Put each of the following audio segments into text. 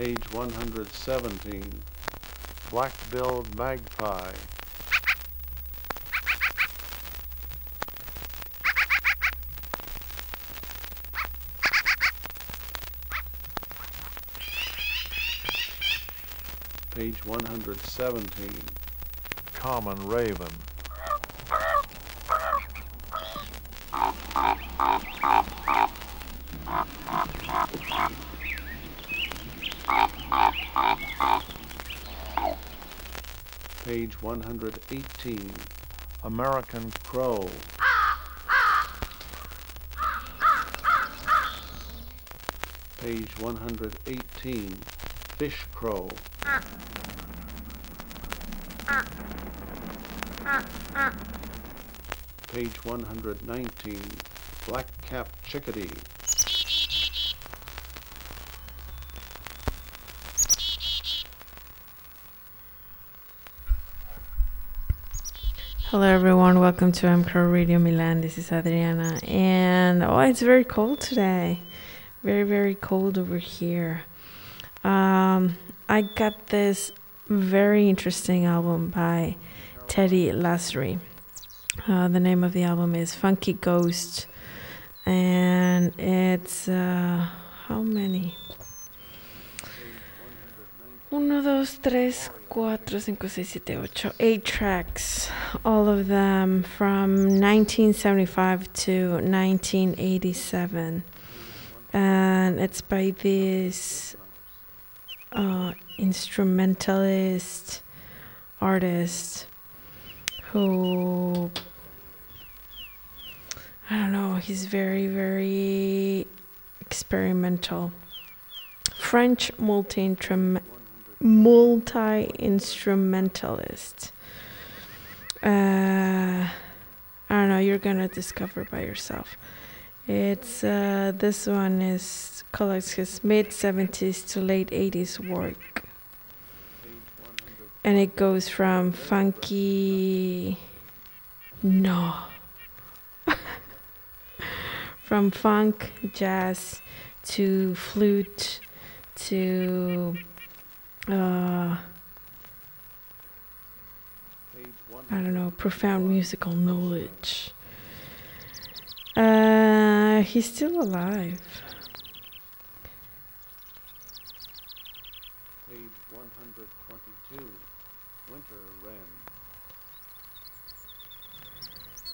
Page 117. Black-billed magpie. Page 117. Common raven. 118. American crow. Page 118. Fish crow. Page 119. Black-capped chickadee. Hello, everyone. Welcome to MCR Radio Milan. This is Adriana, and oh, it's very cold today. Very, very cold over here. Um, I got this very interesting album by Teddy Lasry. Uh, the name of the album is Funky Ghost, and it's uh, how many? Uno, dos, tres, cuatro, cinco, seis, siete, ocho, eight tracks, all of them from 1975 to 1987. And it's by this uh, instrumentalist artist who, I don't know, he's very, very experimental. French multi multi instrumentalist. Uh, I don't know. You're gonna discover by yourself. It's uh, this one is collects his mid seventies to late eighties work, and it goes from funky, no, from funk, jazz, to flute, to uh, I don't know, profound musical knowledge. Uh, he's still alive. Page 122. Winter.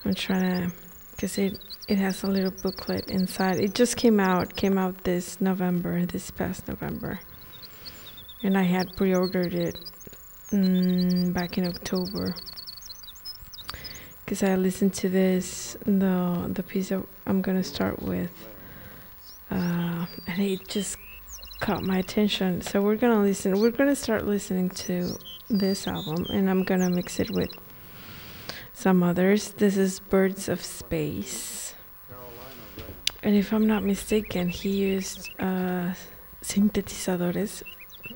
I'm trying to, because it it has a little booklet inside. It just came out, came out this November, this past November, and I had pre-ordered it mm, back in October. Because I listened to this, the the piece that I'm gonna start with, uh, and it just caught my attention. So we're gonna listen. We're gonna start listening to this album, and I'm gonna mix it with some others. This is Birds of Space. And if I'm not mistaken, he used uh,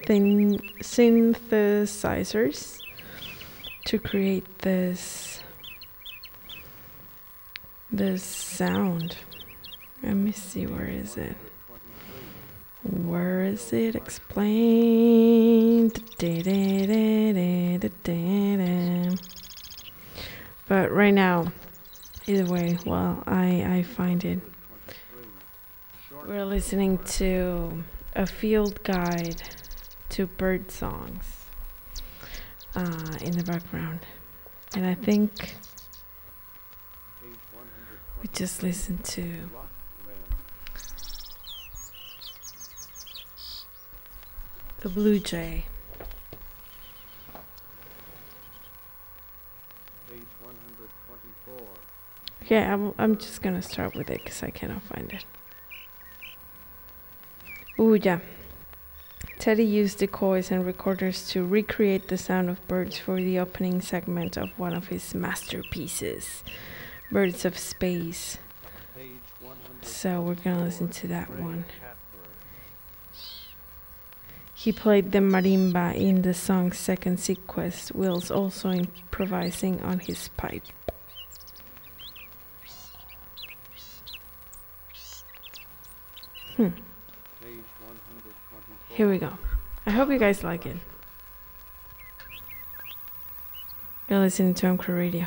thin synthesizers to create this this sound. Let me see where is it? Where is it explained? But right now, either way, well, I I find it. We're listening to a field guide to bird songs uh, in the background, and I think we just listened to 122. The blue jay. Page 124. Okay, I'm, I'm just gonna start with it because I cannot find it. Ooh, yeah. Teddy used decoys and recorders to recreate the sound of birds for the opening segment of one of his masterpieces, Birds of Space. So we're gonna listen to that one. He played the marimba in the song's second sequence, whilst also improvising on his pipe. Hmm. Page 124. Here we go. I hope you guys like it. You're listening to MCR Radio.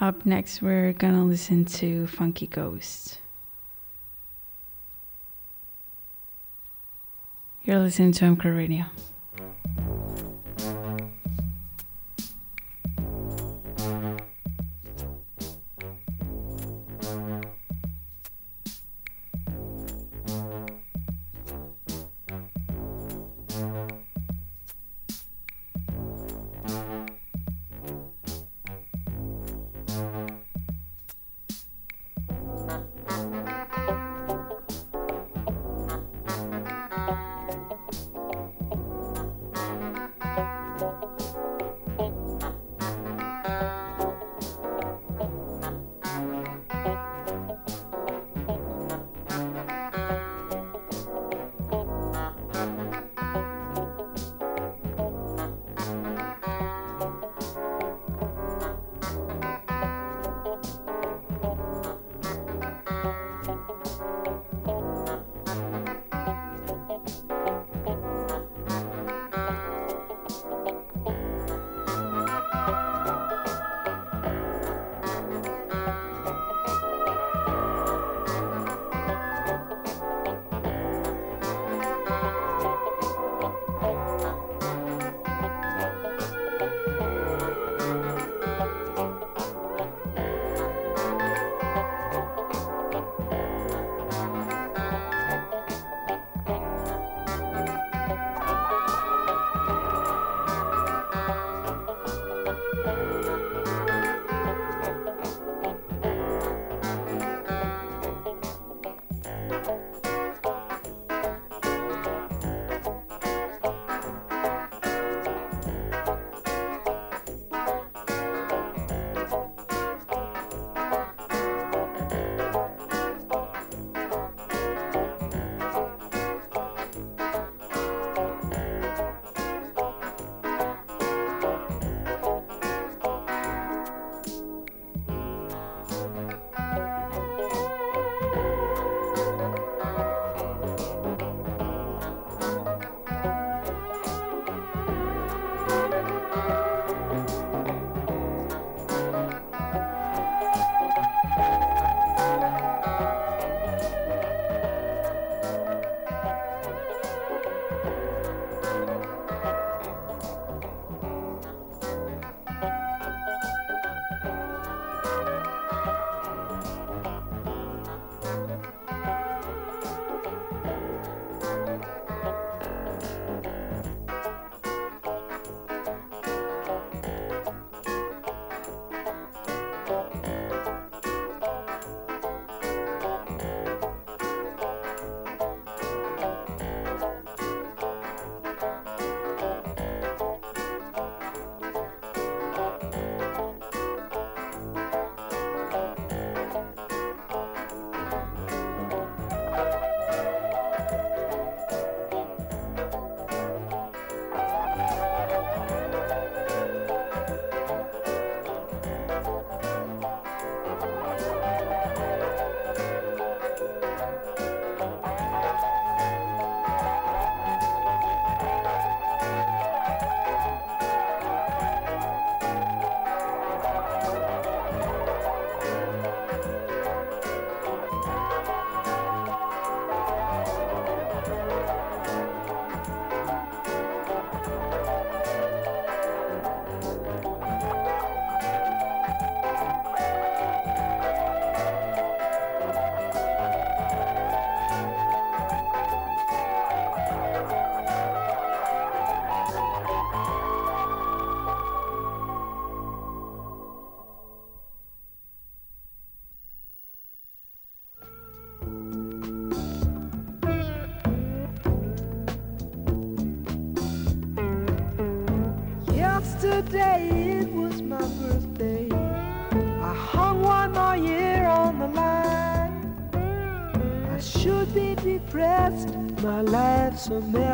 Up next, we're gonna listen to Funky Ghost. You're listening to MCR Radio. so many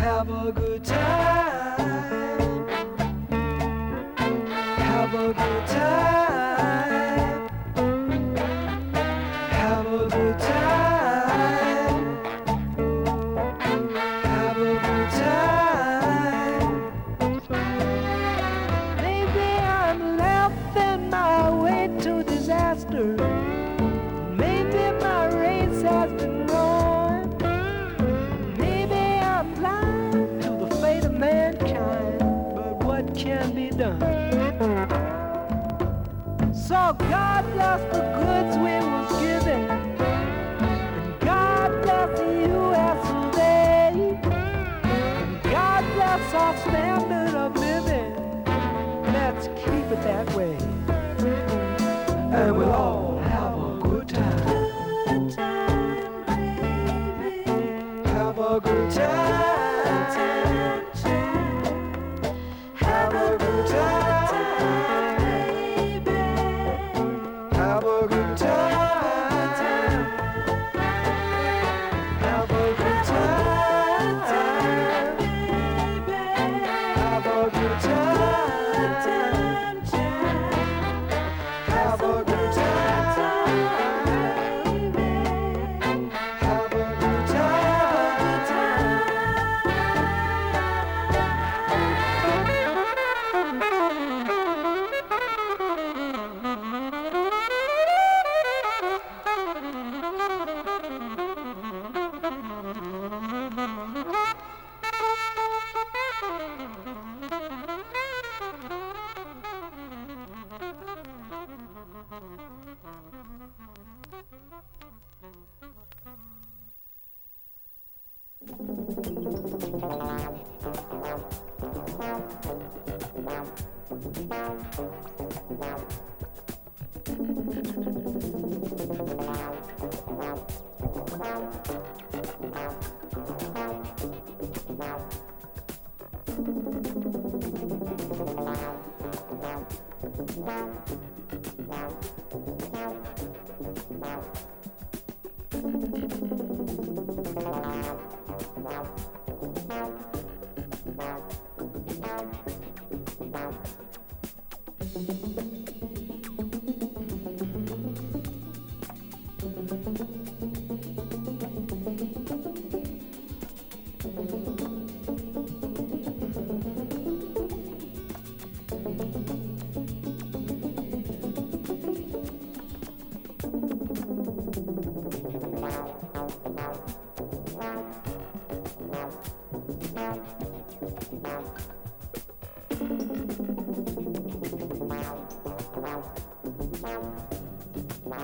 Have a good time. Здравствуй,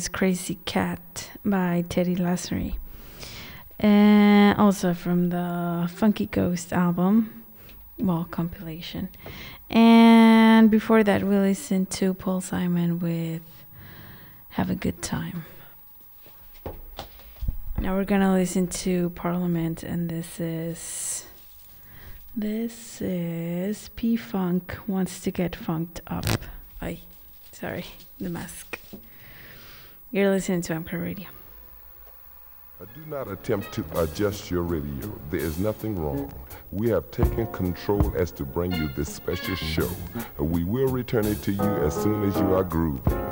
was Crazy Cat by Teddy Lasry. And also from the Funky Ghost album, well, compilation. And before that, we listened to Paul Simon with Have a Good Time. Now we're gonna listen to Parliament, and this is this is P Funk wants to get funked up. I, sorry, the mask. You're listening to MCR Radio. Do not attempt to adjust your radio. There is nothing wrong. We have taken control as to bring you this special show. We will return it to you as soon as you are grooving.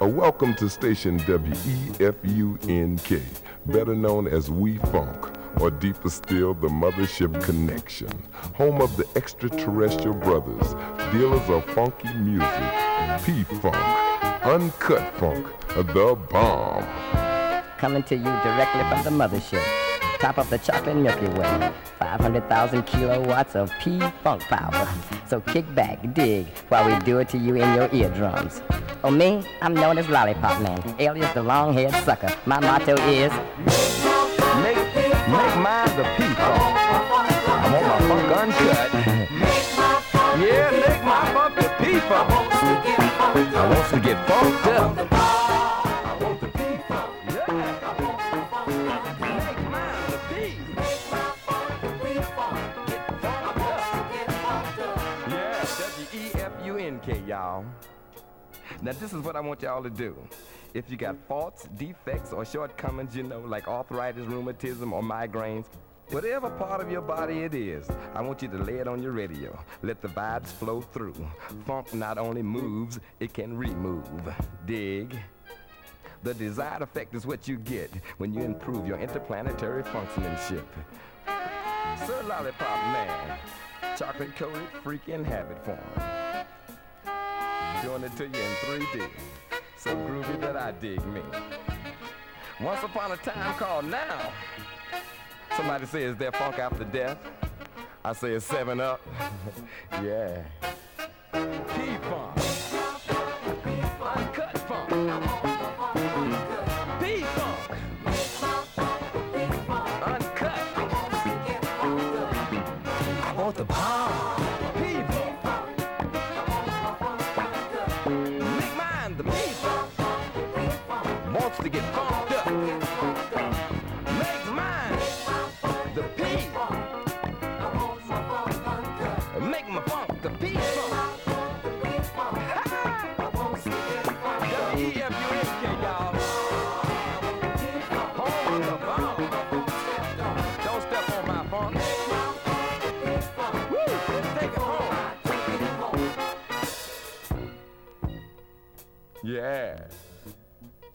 A welcome to station WEFUNK, better known as We Funk, or deeper still, the Mothership Connection, home of the extraterrestrial brothers, dealers of funky music, P Funk, Uncut Funk, the bomb. coming to you directly from the mothership. Top of the chocolate Milky Way. 500,000 kilowatts of P-Funk power. So kick back, dig, while we do it to you in your eardrums. Oh, me? I'm known as Lollipop Man, alias the long-haired sucker. My motto is... Make, make mine the P-Funk. I want my funk uncut. yeah, make my funk the P-Funk. I want to get funked up. Y'all. Now this is what I want y'all to do. If you got faults, defects, or shortcomings, you know, like arthritis, rheumatism, or migraines, whatever part of your body it is, I want you to lay it on your radio. Let the vibes flow through. Funk not only moves, it can remove. Dig. The desired effect is what you get when you improve your interplanetary functionship. Sir Lollipop Man, chocolate coated freaking habit form. Doing it to you in 3D. So groovy that I dig me. Once upon a time called now. Somebody says they're funk after death. I say it's seven up. yeah. P-funk. Uncut funk.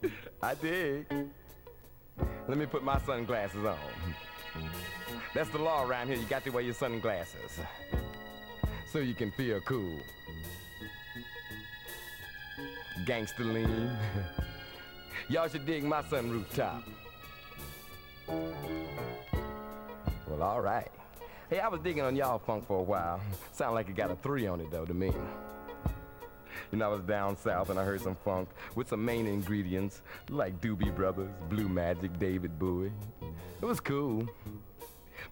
I dig. Let me put my sunglasses on. That's the law around here. You got to wear your sunglasses so you can feel cool. Gangster lean. Y'all should dig my sunroof top. Well, all right. Hey, I was digging on y'all funk for a while. Sound like it got a three on it though to me. You know, I was down south and I heard some funk with some main ingredients like Doobie Brothers, Blue Magic, David Bowie. It was cool.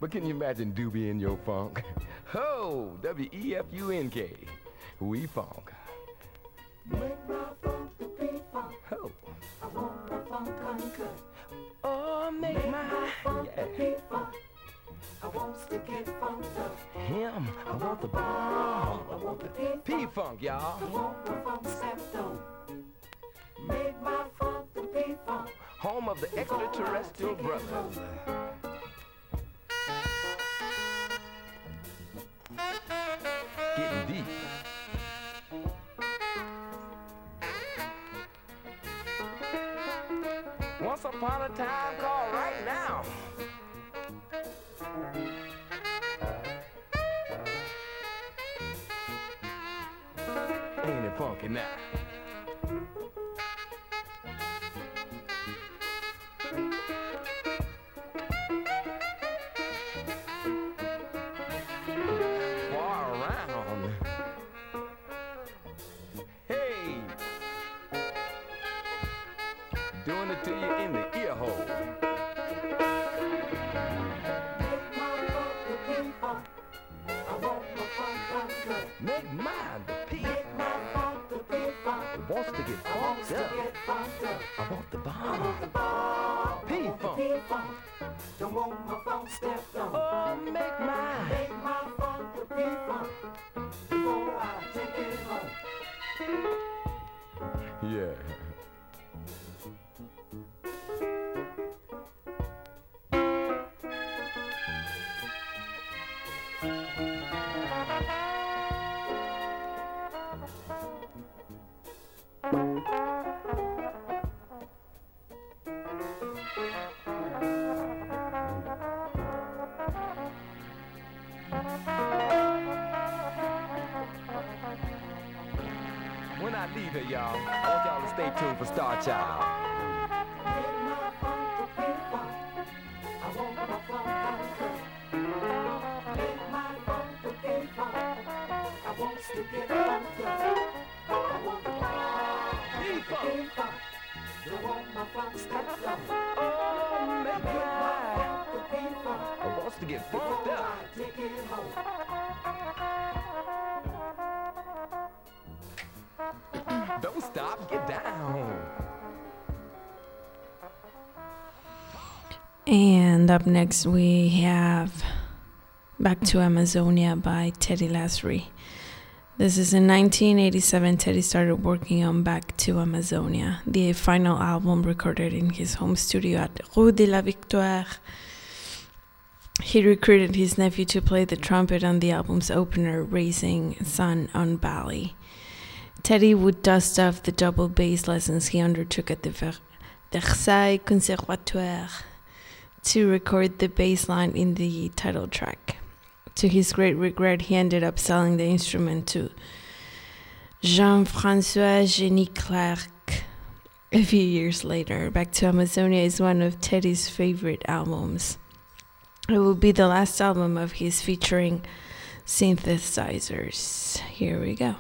But can you imagine Doobie in your funk? Ho! W E F U N K. We funk. Ho! Oh, make my yeah. Him, I want the ball. I want the P funk, y'all. i want Home of the extraterrestrial brothers. Getting deep. Once upon a time called right now. Ain't it funky now? Don't stop, get down. And up next, we have Back to Amazonia by Teddy Lasry. This is in 1987. Teddy started working on Back to Amazonia, the final album recorded in his home studio at Rue de la Victoire. He recruited his nephew to play the trumpet on the album's opener, Raising Sun on Bali. Teddy would dust off the double bass lessons he undertook at the Ver- Versailles Conservatoire to record the bass line in the title track. To his great regret, he ended up selling the instrument to Jean Francois Jenny Clark a few years later. Back to Amazonia is one of Teddy's favorite albums. It will be the last album of his featuring synthesizers. Here we go.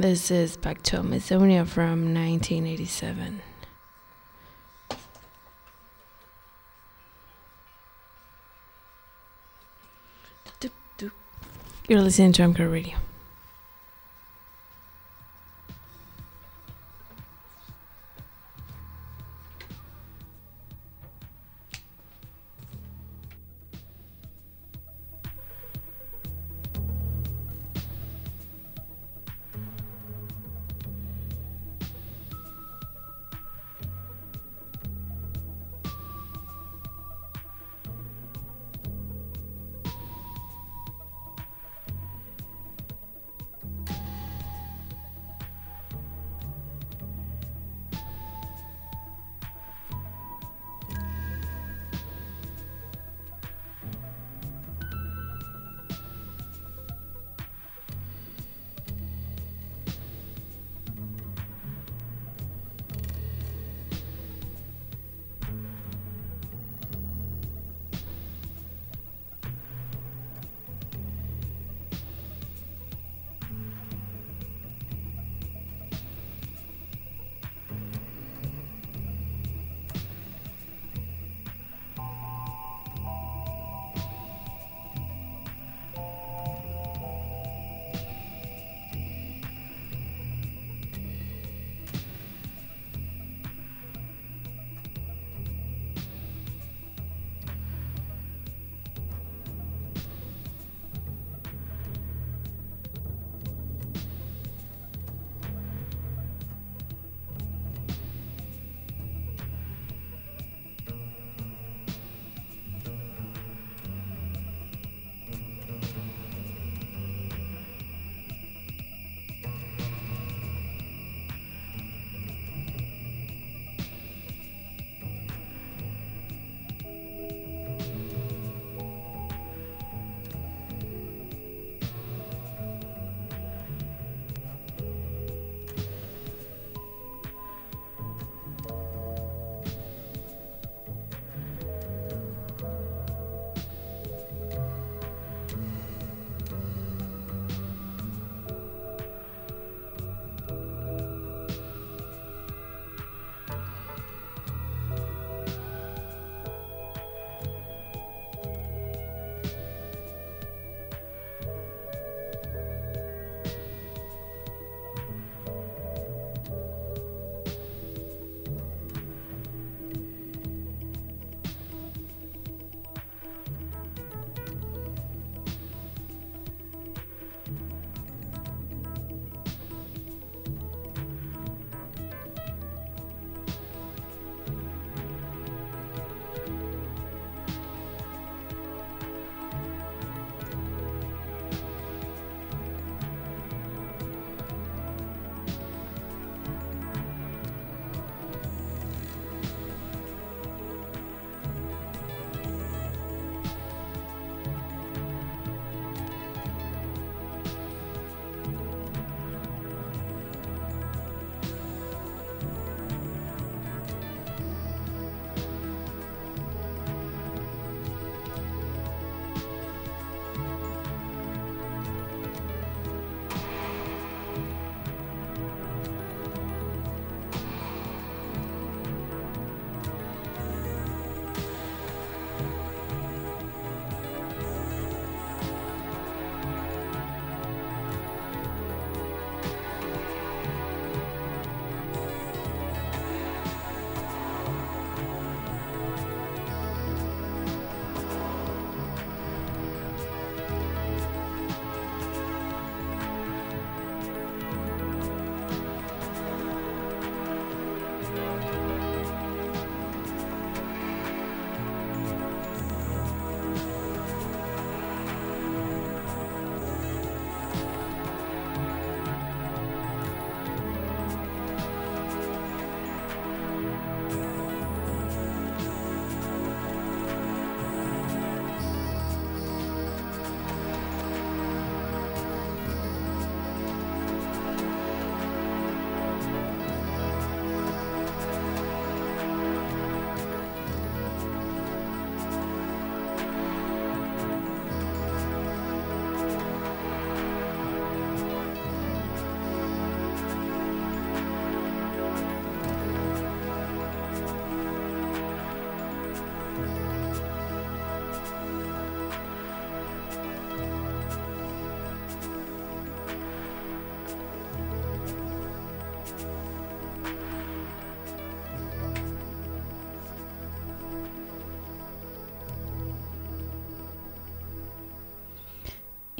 This is Back to Amazonia from 1987. Doop, doop. You're listening to MCR Radio.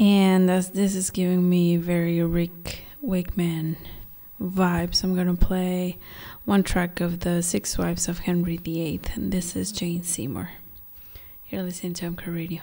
And this is giving me very Rick Wakeman vibes, I'm gonna play one track of the Six Wives of Henry VIII, and this is Jane Seymour. You're listening to MK Radio.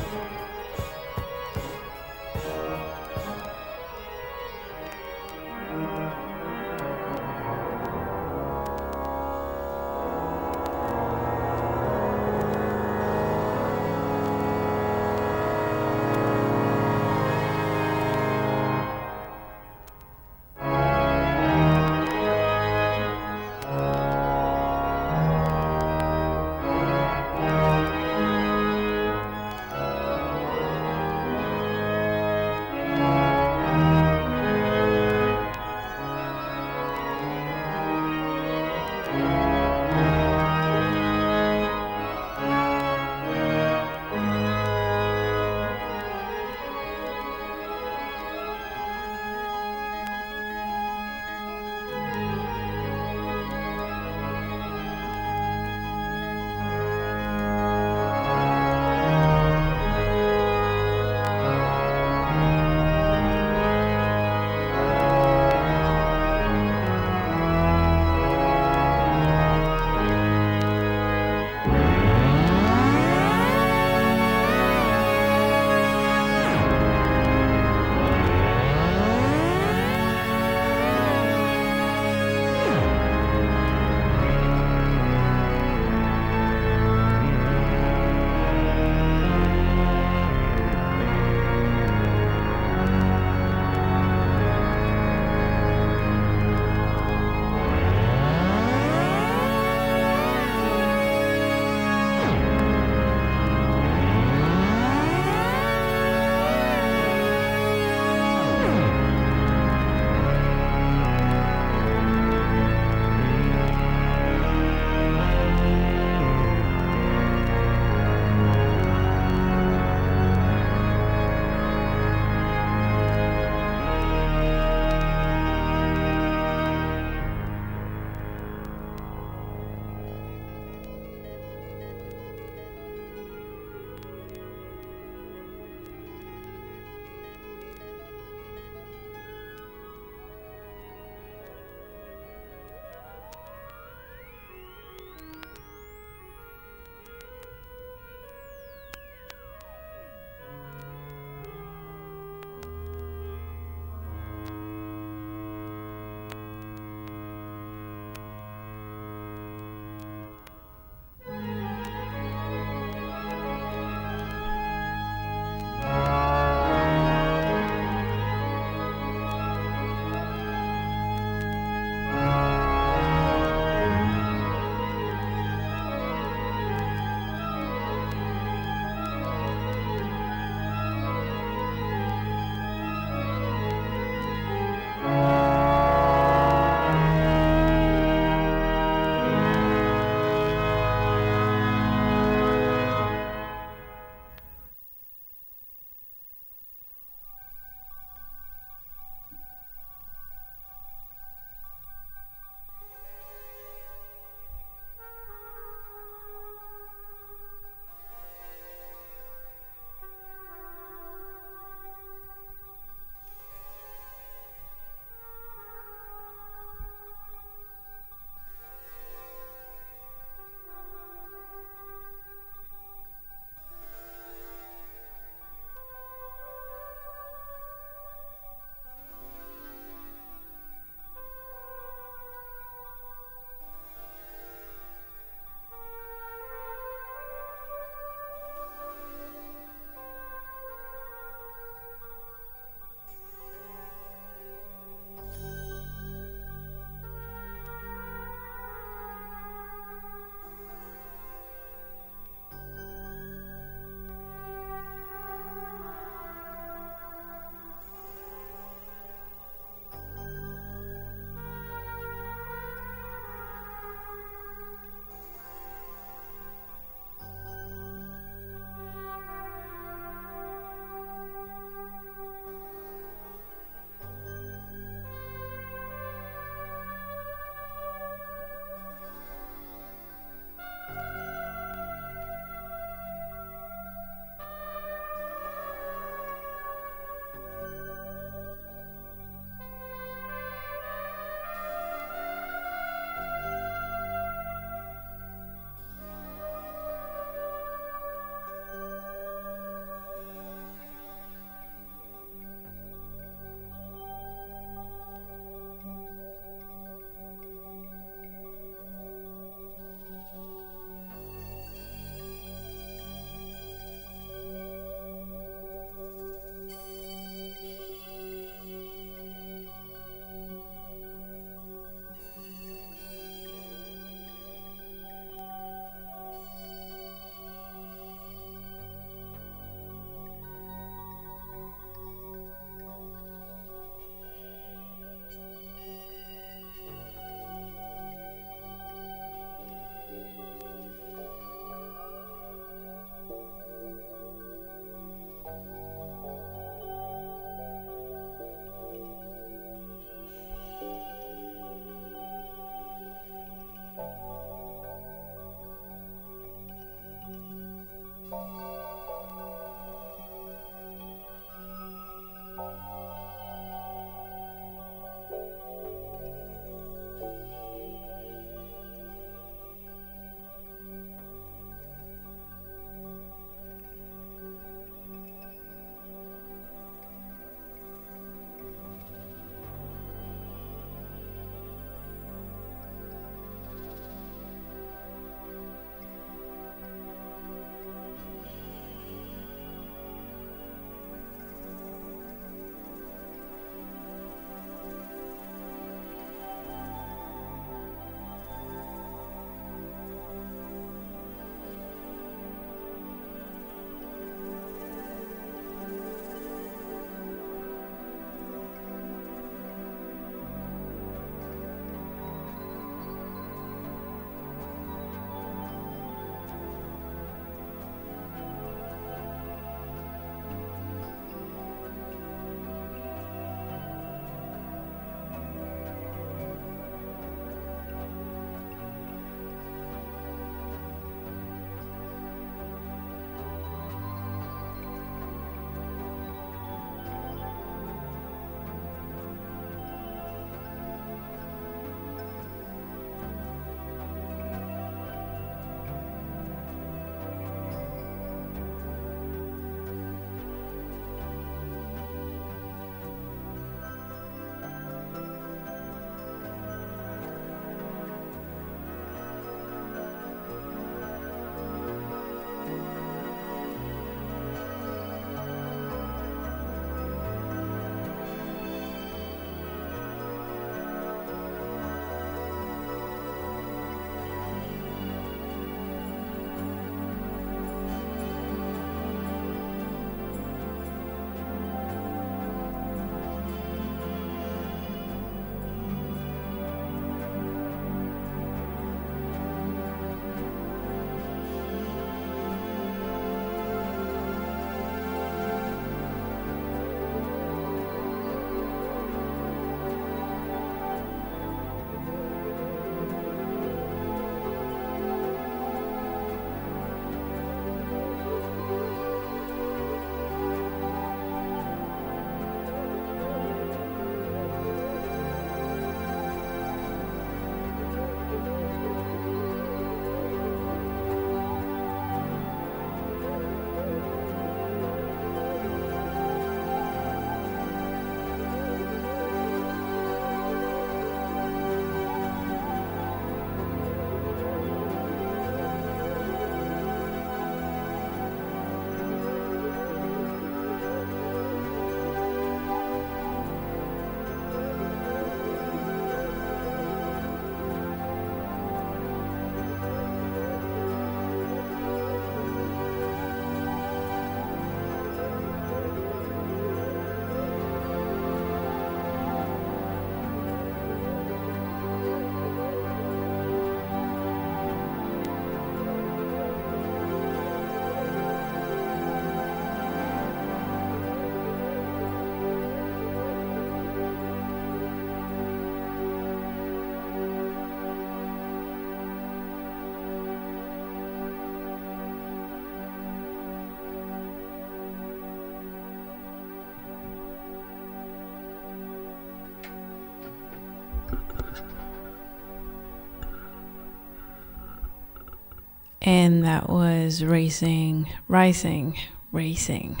And that was Racing, Rising, Racing.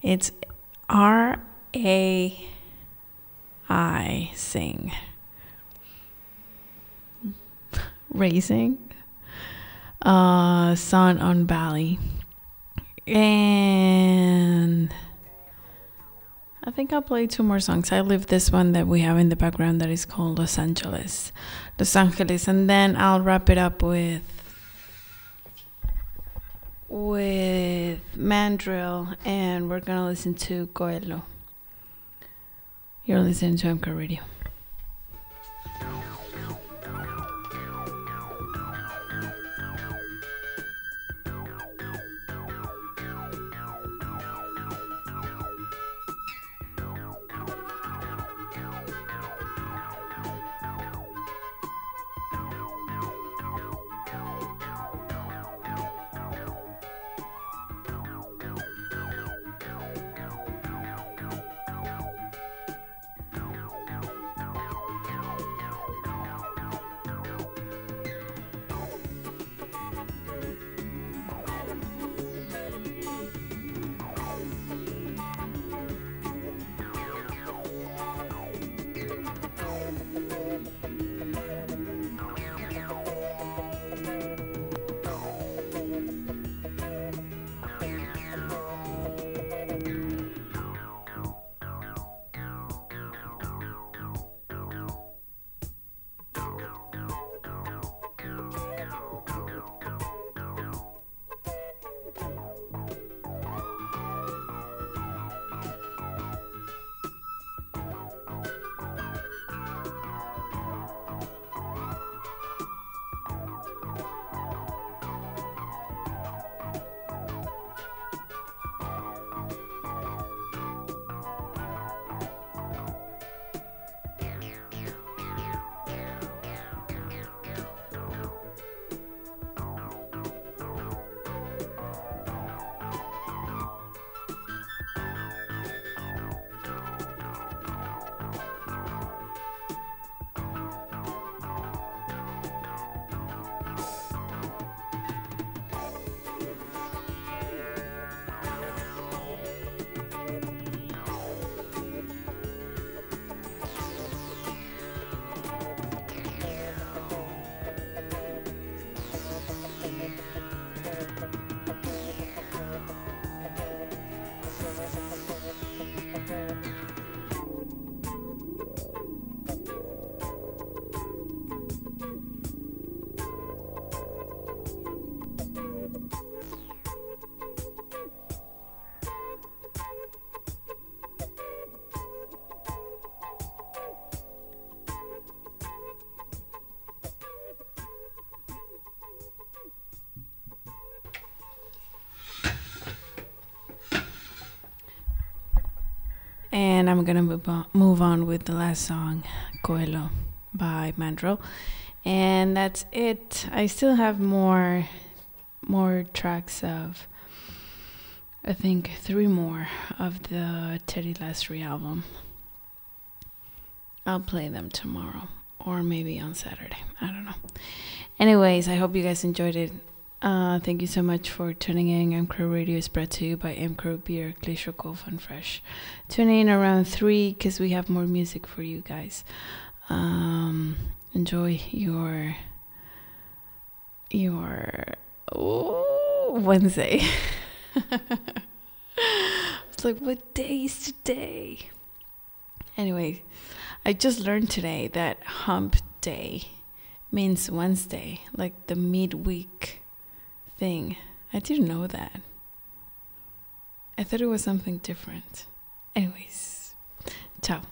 It's R A I sing. Racing. Uh, Sun on Bali. And I think I'll play two more songs. I leave this one that we have in the background that is called Los Angeles. Los Angeles. And then I'll wrap it up with with Mandrill and we're gonna listen to Coelho. You're listening to MK Radio. And I'm gonna move on, move on with the last song, Coelho by Mandrill. And that's it. I still have more more tracks of I think three more of the Teddy Lasry album. I'll play them tomorrow or maybe on Saturday. I don't know. Anyways, I hope you guys enjoyed it. Uh, thank you so much for tuning in. MCrow Radio is brought to you by MCrow Beer, Glacier Cove, and Fresh. Tune in around 3 because we have more music for you guys. Um, enjoy your your oh, Wednesday. it's like, what day is today? Anyway, I just learned today that hump day means Wednesday, like the midweek thing. I didn't know that. I thought it was something different. Anyways, ciao.